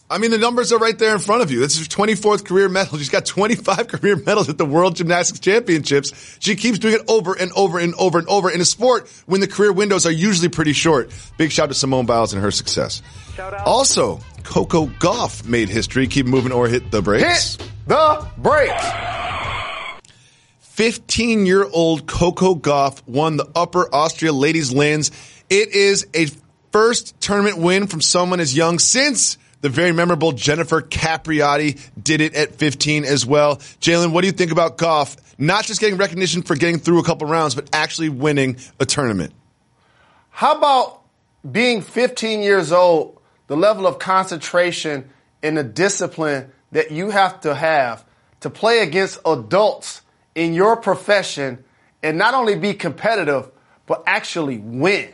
Speaker 5: I mean, the numbers are right there in front of you. This is her 24th career medal. *laughs* She's got 25 career medals at the World Gymnastics Championships. She keeps doing it over and over and over and over in a sport when the career windows are usually pretty short. Big shout out to Simone Biles and her success. Also, Coco Gauff made history. Keep moving or hit the brakes.
Speaker 6: Hit the brakes.
Speaker 5: 15 year old Coco Gauff won the Upper Austria Ladies Linz. It is a first tournament win from someone as young since the very memorable Jennifer Capriati did it at 15 as well. Jalen, what do you think about Gauff? Not just getting recognition for getting through a couple rounds, but actually winning a tournament.
Speaker 6: How about being 15 years old, the level of concentration and the discipline that you have to have to play against adults in your profession and not only be competitive, but actually win.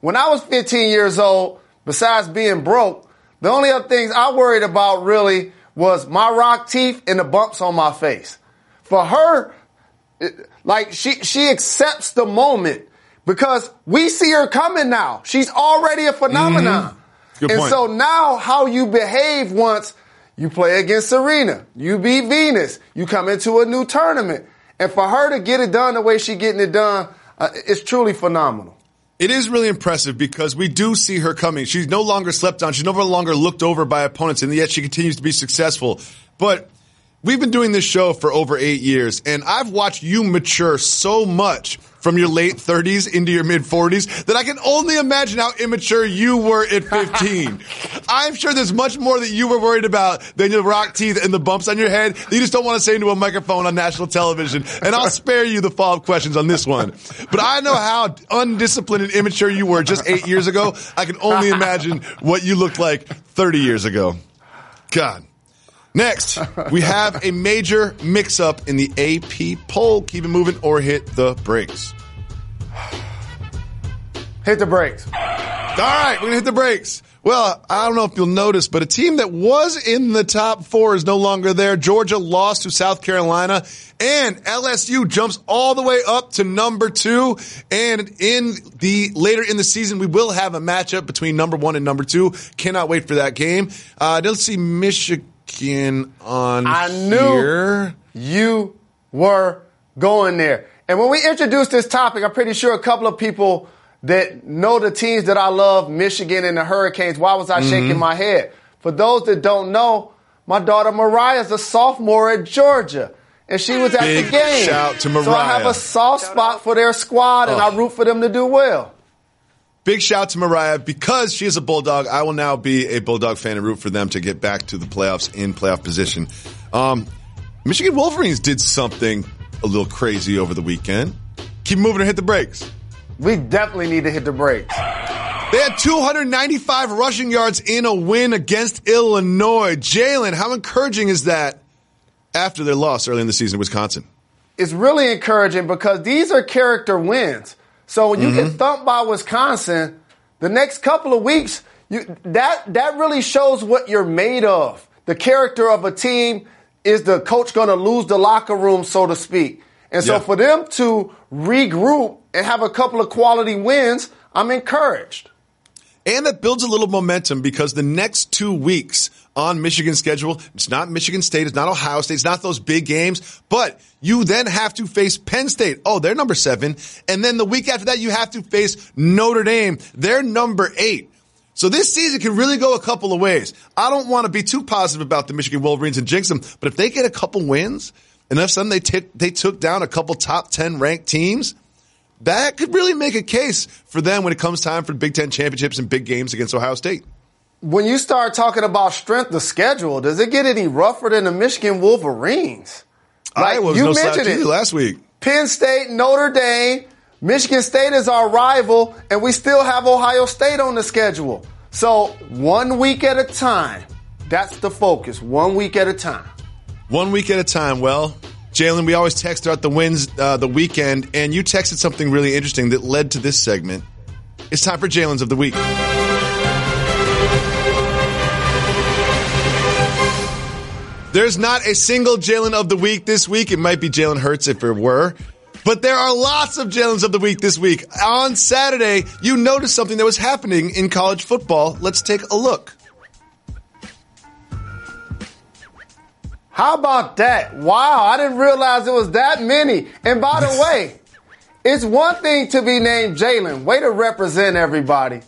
Speaker 6: When I was 15 years old, besides being broke, the only other things I worried about really was my rock teeth and the bumps on my face. For her, like she, she accepts the moment because we see her coming now. She's already a phenomenon. Mm-hmm.
Speaker 5: Good
Speaker 6: and
Speaker 5: point.
Speaker 6: so now how you behave once you play against Serena, you beat Venus, you come into a new tournament. And for her to get it done the way she getting it done, uh, it's truly phenomenal.
Speaker 5: It is really impressive because we do see her coming. She's no longer slept on. She's no longer looked over by opponents, and yet she continues to be successful. But we've been doing this show for over eight years, and I've watched you mature so much from your late 30s into your mid 40s that I can only imagine how immature you were at 15. *laughs* I'm sure there's much more that you were worried about than your rock teeth and the bumps on your head that you just don't want to say into a microphone on national television. And I'll spare you the follow-up questions on this one. But I know how undisciplined and immature you were just eight years ago. I can only imagine what you looked like 30 years ago. God. Next, we have a major mix up in the AP poll. Keep it moving or hit the brakes.
Speaker 6: Hit the brakes.
Speaker 5: All right, we're going to hit the brakes. Well, I don't know if you'll notice, but a team that was in the top four is no longer there. Georgia lost to South Carolina and LSU jumps all the way up to number two. And in the later in the season, we will have a matchup between number one and number two. Cannot wait for that game. Uh, don't see Michigan on
Speaker 6: I knew
Speaker 5: here.
Speaker 6: you were going there. And when we introduced this topic, I'm pretty sure a couple of people that know the teams that I love, Michigan and the Hurricanes, why was I
Speaker 5: Mm-hmm.
Speaker 6: shaking my head? For those that don't know, my daughter Mariah's a sophomore at Georgia. And she was at
Speaker 5: Big
Speaker 6: the game.
Speaker 5: shout to Mariah.
Speaker 6: So I have a soft spot for their squad and
Speaker 5: Oh.
Speaker 6: I root for them to do well.
Speaker 5: Big shout to Mariah because she is a Bulldog. I will now be a Bulldog fan and root for them to get back to the playoffs in playoff position. Um, Michigan Wolverines did something a little crazy over the weekend. Keep moving or hit the brakes.
Speaker 6: We definitely need to hit the brakes.
Speaker 5: They had 295 rushing yards in a win against Illinois. Jalen, how encouraging is that after their loss early in the season in Wisconsin?
Speaker 6: it's really encouraging because these are character wins. So when you get mm-hmm. thumped by Wisconsin, the next couple of weeks, you, that that really shows what you're made of. The character of a team is the coach going to lose the locker room, so to speak. And so
Speaker 5: Yeah.
Speaker 6: for them to regroup and have a couple of quality wins, I'm encouraged.
Speaker 5: And that builds a little momentum because the next two weeks on Michigan's schedule, it's not Michigan State, it's not Ohio State, it's not those big games, but you then have to face Penn State. Oh, they're number seven. And then the week after that, you have to face Notre Dame. They're number eight. So this season can really go a couple of ways. I don't want to be too positive about the Michigan Wolverines and jinx them, but if they get a couple wins, and if sudden they, t- they took down a couple top 10 ranked teams, that could really make a case for them when it comes time for Big Ten championships and big games against Ohio State.
Speaker 6: When you start talking about strength of schedule, does it get any rougher than the Michigan Wolverines?
Speaker 5: Iowa was
Speaker 6: you
Speaker 5: no
Speaker 6: mentioned it.
Speaker 5: last week.
Speaker 6: Penn State, Notre Dame, Michigan State is our rival, and we still have Ohio State on the schedule. So one week at a time. That's the focus. One week at a time.
Speaker 5: One week at a time. Well, Jalen, we always text throughout the wins uh, the weekend, and you texted something really interesting that led to this segment. It's time for Jalen's of the week. There's not a single Jalen of the week this week. It might be Jalen Hurts if it were. But there are lots of Jalen's of the week this week. On Saturday, you noticed something that was happening in college football. Let's take a look.
Speaker 6: How about that? Wow, I didn't realize it was that many. And by the *laughs* way, it's one thing to be named Jalen, way to represent everybody.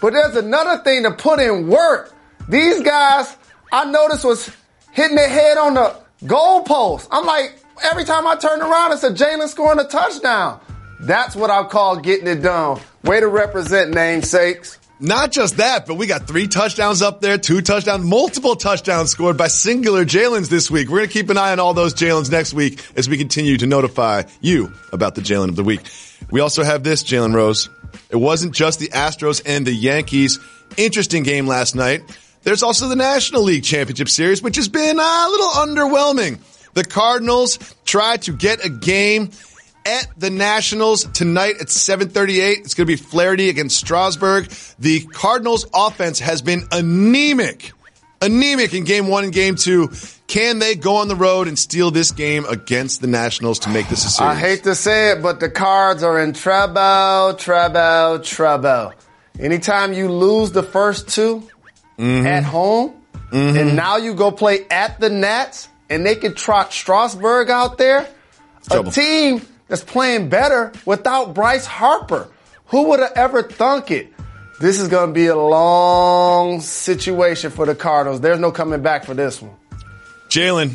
Speaker 6: But there's another thing to put in work. These guys, I noticed was hitting their head on the goalpost. I'm like, every time I turn around, it's a Jalen scoring a touchdown. That's what I call getting it done. Way to represent namesakes.
Speaker 5: Not just that, but we got three touchdowns up there, two touchdowns, multiple touchdowns scored by singular Jalen's this week. We're going to keep an eye on all those Jalen's next week as we continue to notify you about the Jalen of the week. We also have this, Jalen Rose. It wasn't just the Astros and the Yankees. Interesting game last night. There's also the National League Championship Series, which has been uh, a little underwhelming. The Cardinals tried to get a game at the Nationals tonight at 7:38. It's going to be Flaherty against Strasburg. The Cardinals offense has been anemic. Anemic in game 1 and game 2. Can they go on the road and steal this game against the Nationals to make this a series?
Speaker 6: I hate to say it, but the cards are in trouble, trouble, trouble. Anytime you lose the first 2 at home, mm-hmm. and now you go play at the Nats, and they can trot Strasburg out there,
Speaker 5: Trouble.
Speaker 6: a team that's playing better without Bryce Harper. Who would have ever thunk it? This is going to be a long situation for the Cardinals. There's no coming back for this one.
Speaker 5: Jalen,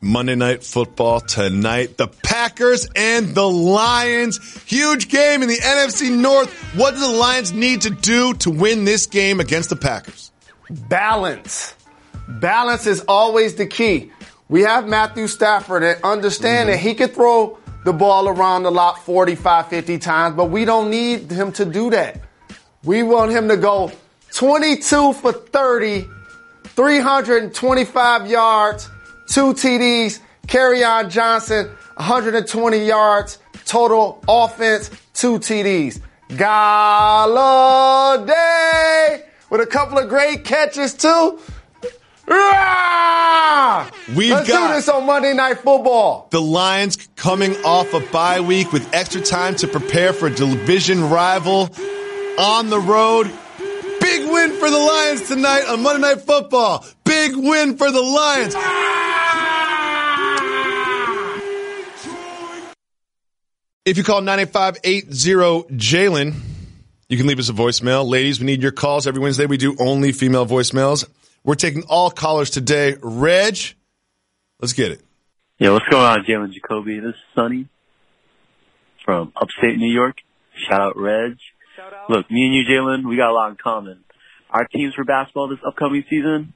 Speaker 5: Monday Night Football tonight. The Packers and the Lions. Huge game in the NFC North. What do the Lions need to do to win this game against the Packers?
Speaker 6: Balance. Balance is always the key. We have Matthew Stafford and understand that mm-hmm. he could throw the ball around a lot 45, 50 times, but we don't need him to do that. We want him to go 22 for 30, 325 yards, two TDs, Kerryon Johnson, 120 yards, total offense, two TDs. Golladay with a couple of great catches too.
Speaker 5: We've
Speaker 6: Let's
Speaker 5: got-
Speaker 6: do this on Monday Night Football.
Speaker 5: The Lions coming off a bye week with extra time to prepare for a division rival on the road. Big win for the Lions tonight on Monday Night Football. Big win for the Lions. If you call 985-80 Jalen, you can leave us a voicemail. Ladies, we need your calls. Every Wednesday we do only female voicemails. We're taking all callers today. Reg, let's get it.
Speaker 11: Yo, what's going on, Jalen Jacoby? This is Sonny from upstate New York. Shout out, Reg. Shout out. Look, me and you, Jalen, we got a lot in common. Our teams for basketball this upcoming season,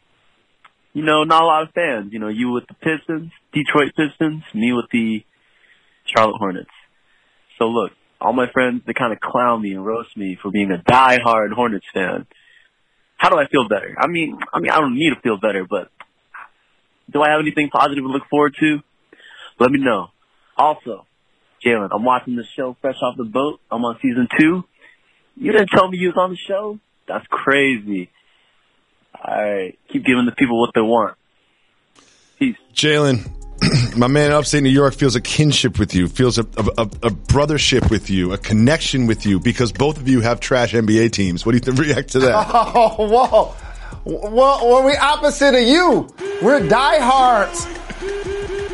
Speaker 11: you know, not a lot of fans. You know, you with the Pistons, Detroit Pistons, me with the Charlotte Hornets. So look, all my friends, they kind of clown me and roast me for being a die-hard Hornets fan. How do I feel better? I mean, I mean, I don't need to feel better, but do I have anything positive to look forward to? Let me know. Also, Jalen, I'm watching the show fresh off the boat. I'm on season two. You didn't tell me you was on the show? That's crazy. Alright, keep giving the people what they want.
Speaker 5: Peace, Jalen, *clears throat* my man upstate New York feels a kinship with you, feels a, a, a, a brothership with you, a connection with you, because both of you have trash NBA teams. What do you react to that? *laughs*
Speaker 6: Oh, whoa. Well, well, we opposite of you. We're diehards.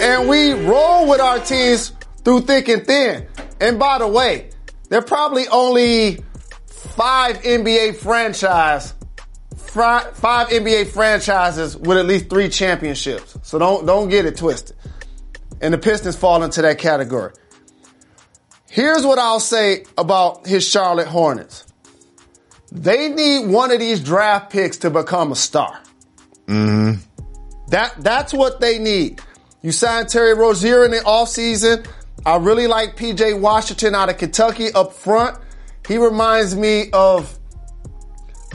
Speaker 6: And we roll with our teams through thick and thin. And by the way, there are probably only five NBA franchise, five NBA franchises with at least three championships. So don't, don't get it twisted. And the Pistons fall into that category. Here's what I'll say about his Charlotte Hornets. They need one of these draft picks to become a star.
Speaker 5: Mm-hmm.
Speaker 6: That that's what they need. You signed Terry Rozier in the offseason. I really like PJ Washington out of Kentucky up front. He reminds me of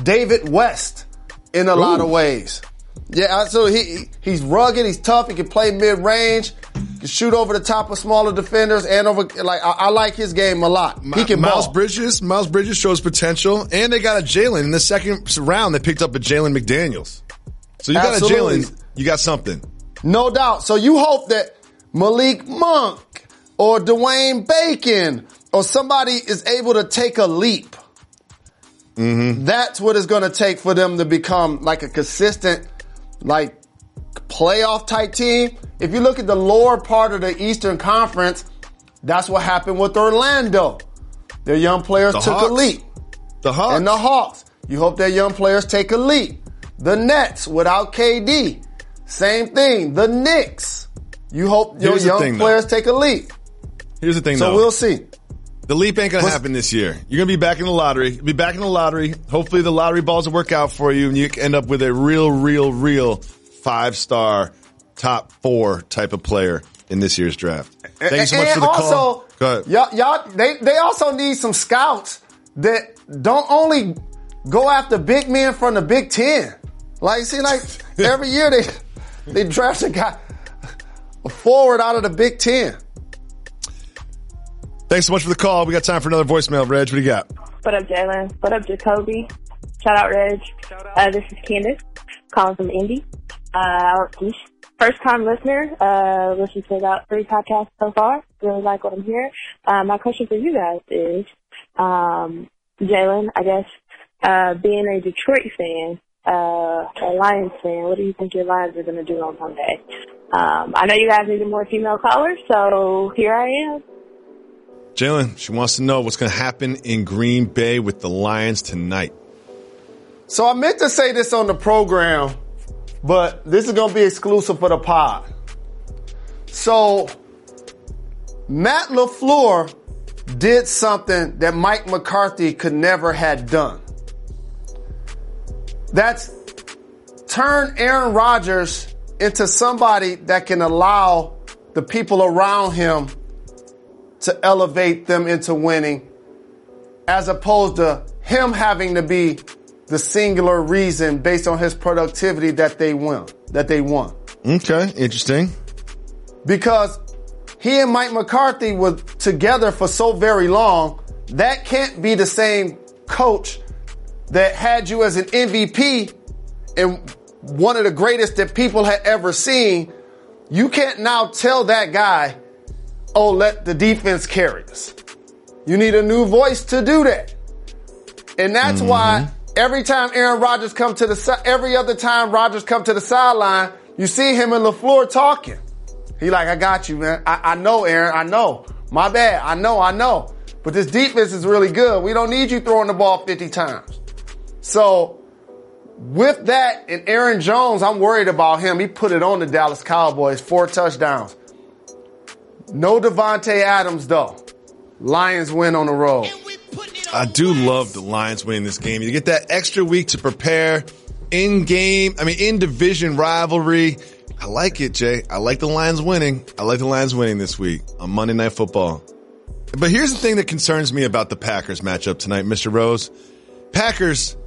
Speaker 6: David West in a lot of ways. Yeah, so he he's rugged, he's tough, he can play mid range. Can shoot over the top of smaller defenders and over like I, I like his game a lot. He can
Speaker 5: Miles
Speaker 6: ball.
Speaker 5: Bridges. Miles Bridges shows potential, and they got a Jalen in the second round. They picked up a Jalen McDaniels. So you got
Speaker 6: Absolutely.
Speaker 5: a Jalen. You got something.
Speaker 6: No doubt. So you hope that Malik Monk or Dwayne Bacon or somebody is able to take a leap.
Speaker 5: Mm-hmm.
Speaker 6: That's what it's going to take for them to become like a consistent, like playoff type team. If you look at the lower part of the Eastern Conference, that's what happened with Orlando. Their young players
Speaker 5: The
Speaker 6: took
Speaker 5: Hawks.
Speaker 6: a leap.
Speaker 5: The Hawks.
Speaker 6: And the Hawks. You hope their young players take a leap. The Nets without KD. Same thing. The Knicks. You hope your
Speaker 5: Here's
Speaker 6: young
Speaker 5: thing, though.
Speaker 6: players take a leap.
Speaker 5: Here's the thing,
Speaker 6: So
Speaker 5: though.
Speaker 6: we'll see.
Speaker 5: The leap ain't gonna
Speaker 6: What's-
Speaker 5: happen this year. You're gonna be back in the lottery. You'll be back in the lottery. Hopefully the lottery balls will work out for you and you end up with a real, real, real five star, top four type of player in this year's draft. Thank you so much for the
Speaker 6: also,
Speaker 5: call.
Speaker 6: Y'all, y'all, they, they also need some scouts that don't only go after big men from the Big Ten. Like, see, like *laughs* every year they they draft a guy a forward out of the Big Ten.
Speaker 5: Thanks so much for the call. We got time for another voicemail. Reg, what do you got?
Speaker 12: What up, Jalen? What up, Jacoby? Shout out, Reg. Shout out. Uh, this is Candace, calling from Indy. Uh, first time listener, uh, listened to about three podcasts so far. Really like what I'm hearing. Uh, my question for you guys is, um, Jalen, I guess, uh, being a Detroit fan, uh, a Lions fan, what do you think your Lions are going to do on Monday? Um, I know you guys needed more female callers, so here I am.
Speaker 5: Jalen, she wants to know what's going to happen in Green Bay with the Lions tonight.
Speaker 6: So I meant to say this on the program, but this is going to be exclusive for the pod. So Matt LaFleur did something that Mike McCarthy could never had done. That's turn Aaron Rodgers into somebody that can allow the people around him to elevate them into winning as opposed to him having to be the singular reason based on his productivity that they won, that they won.
Speaker 5: Okay, interesting.
Speaker 6: Because he and Mike McCarthy were together for so very long, that can't be the same coach that had you as an MVP and one of the greatest that people had ever seen. You can't now tell that guy, oh, let the defense carry us. You need a new voice to do that. And that's mm-hmm. why every time Aaron Rodgers come to the si- every other time Rodgers come to the sideline, you see him and LaFleur talking. He like, I got you, man. I, I know, Aaron. I know. My bad. I know. I know. But this defense is really good. We don't need you throwing the ball 50 times. So with that and Aaron Jones, I'm worried about him. He put it on the Dallas Cowboys, four touchdowns. No Davante Adams though. Lions win on the road.
Speaker 5: I do love the Lions winning this game. You get that extra week to prepare in game, I mean, in division rivalry. I like it, Jay. I like the Lions winning. I like the Lions winning this week on Monday Night Football. But here's the thing that concerns me about the Packers matchup tonight, Mr. Rose. Packers,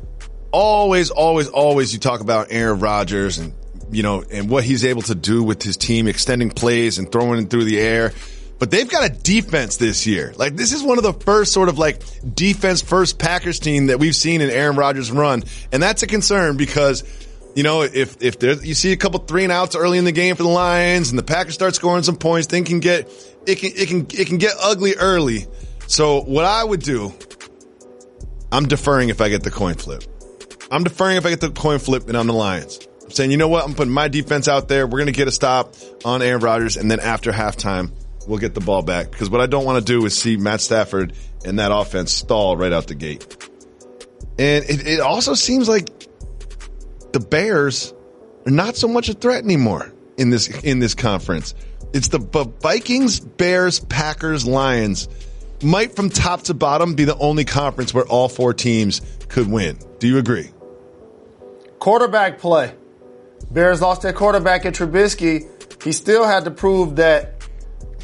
Speaker 5: always, always, always you talk about Aaron Rodgers and, you know, and what he's able to do with his team, extending plays and throwing it through the air. But they've got a defense this year. Like this is one of the first sort of like defense first Packers team that we've seen in Aaron Rodgers run. And that's a concern because, you know, if, if there, you see a couple three and outs early in the game for the Lions and the Packers start scoring some points, then can get, it can, it can, it can get ugly early. So what I would do, I'm deferring if I get the coin flip. I'm deferring if I get the coin flip and I'm the Lions. Saying, you know what? I'm putting my defense out there. We're going to get a stop on Aaron Rodgers. And then after halftime, we'll get the ball back. Because what I don't want to do is see Matt Stafford and that offense stall right out the gate. And it, it also seems like the Bears are not so much a threat anymore in this, in this conference. It's the Vikings, Bears, Packers, Lions might from top to bottom be the only conference where all four teams could win. Do you agree?
Speaker 6: Quarterback play. Bears lost their quarterback in Trubisky. He still had to prove that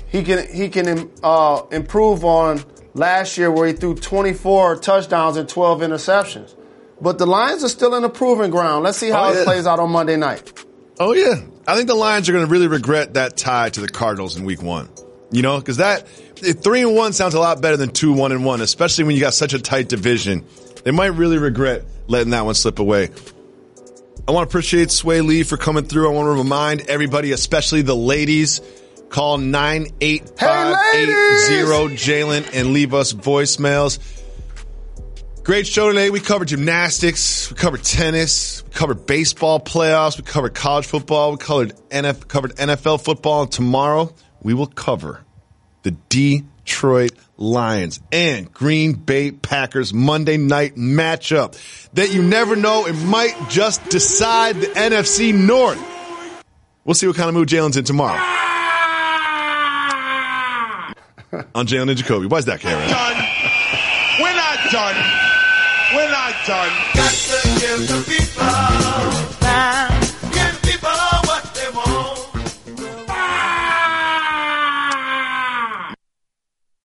Speaker 6: he can he can uh, improve on last year where he threw 24 touchdowns and 12 interceptions. But the Lions are still in the proving ground. Let's see how
Speaker 5: Oh,
Speaker 6: it plays out on Monday night.
Speaker 5: Oh yeah, I think the Lions are going to really regret that tie to the Cardinals in Week One. You know, because that three and one sounds a lot better than two one and one, especially when you got such a tight division. They might really regret letting that one slip away. I want to appreciate Swae Lee for coming through. I want to remind everybody, especially the ladies, call 98580 Jalen and leave us voicemails. Great show today. We covered gymnastics, we covered tennis, we covered baseball playoffs, we covered college football, we covered NFL, covered NFL football. And tomorrow we will cover the Detroit Lions and Green Bay Packers Monday night matchup that you never know. It might just decide the NFC North. We'll see what kind of mood Jalen's in tomorrow. *laughs* On Jalen and Jacoby. Why is that, Karen?
Speaker 2: done. We're not done. We're not done. Got to give the people time.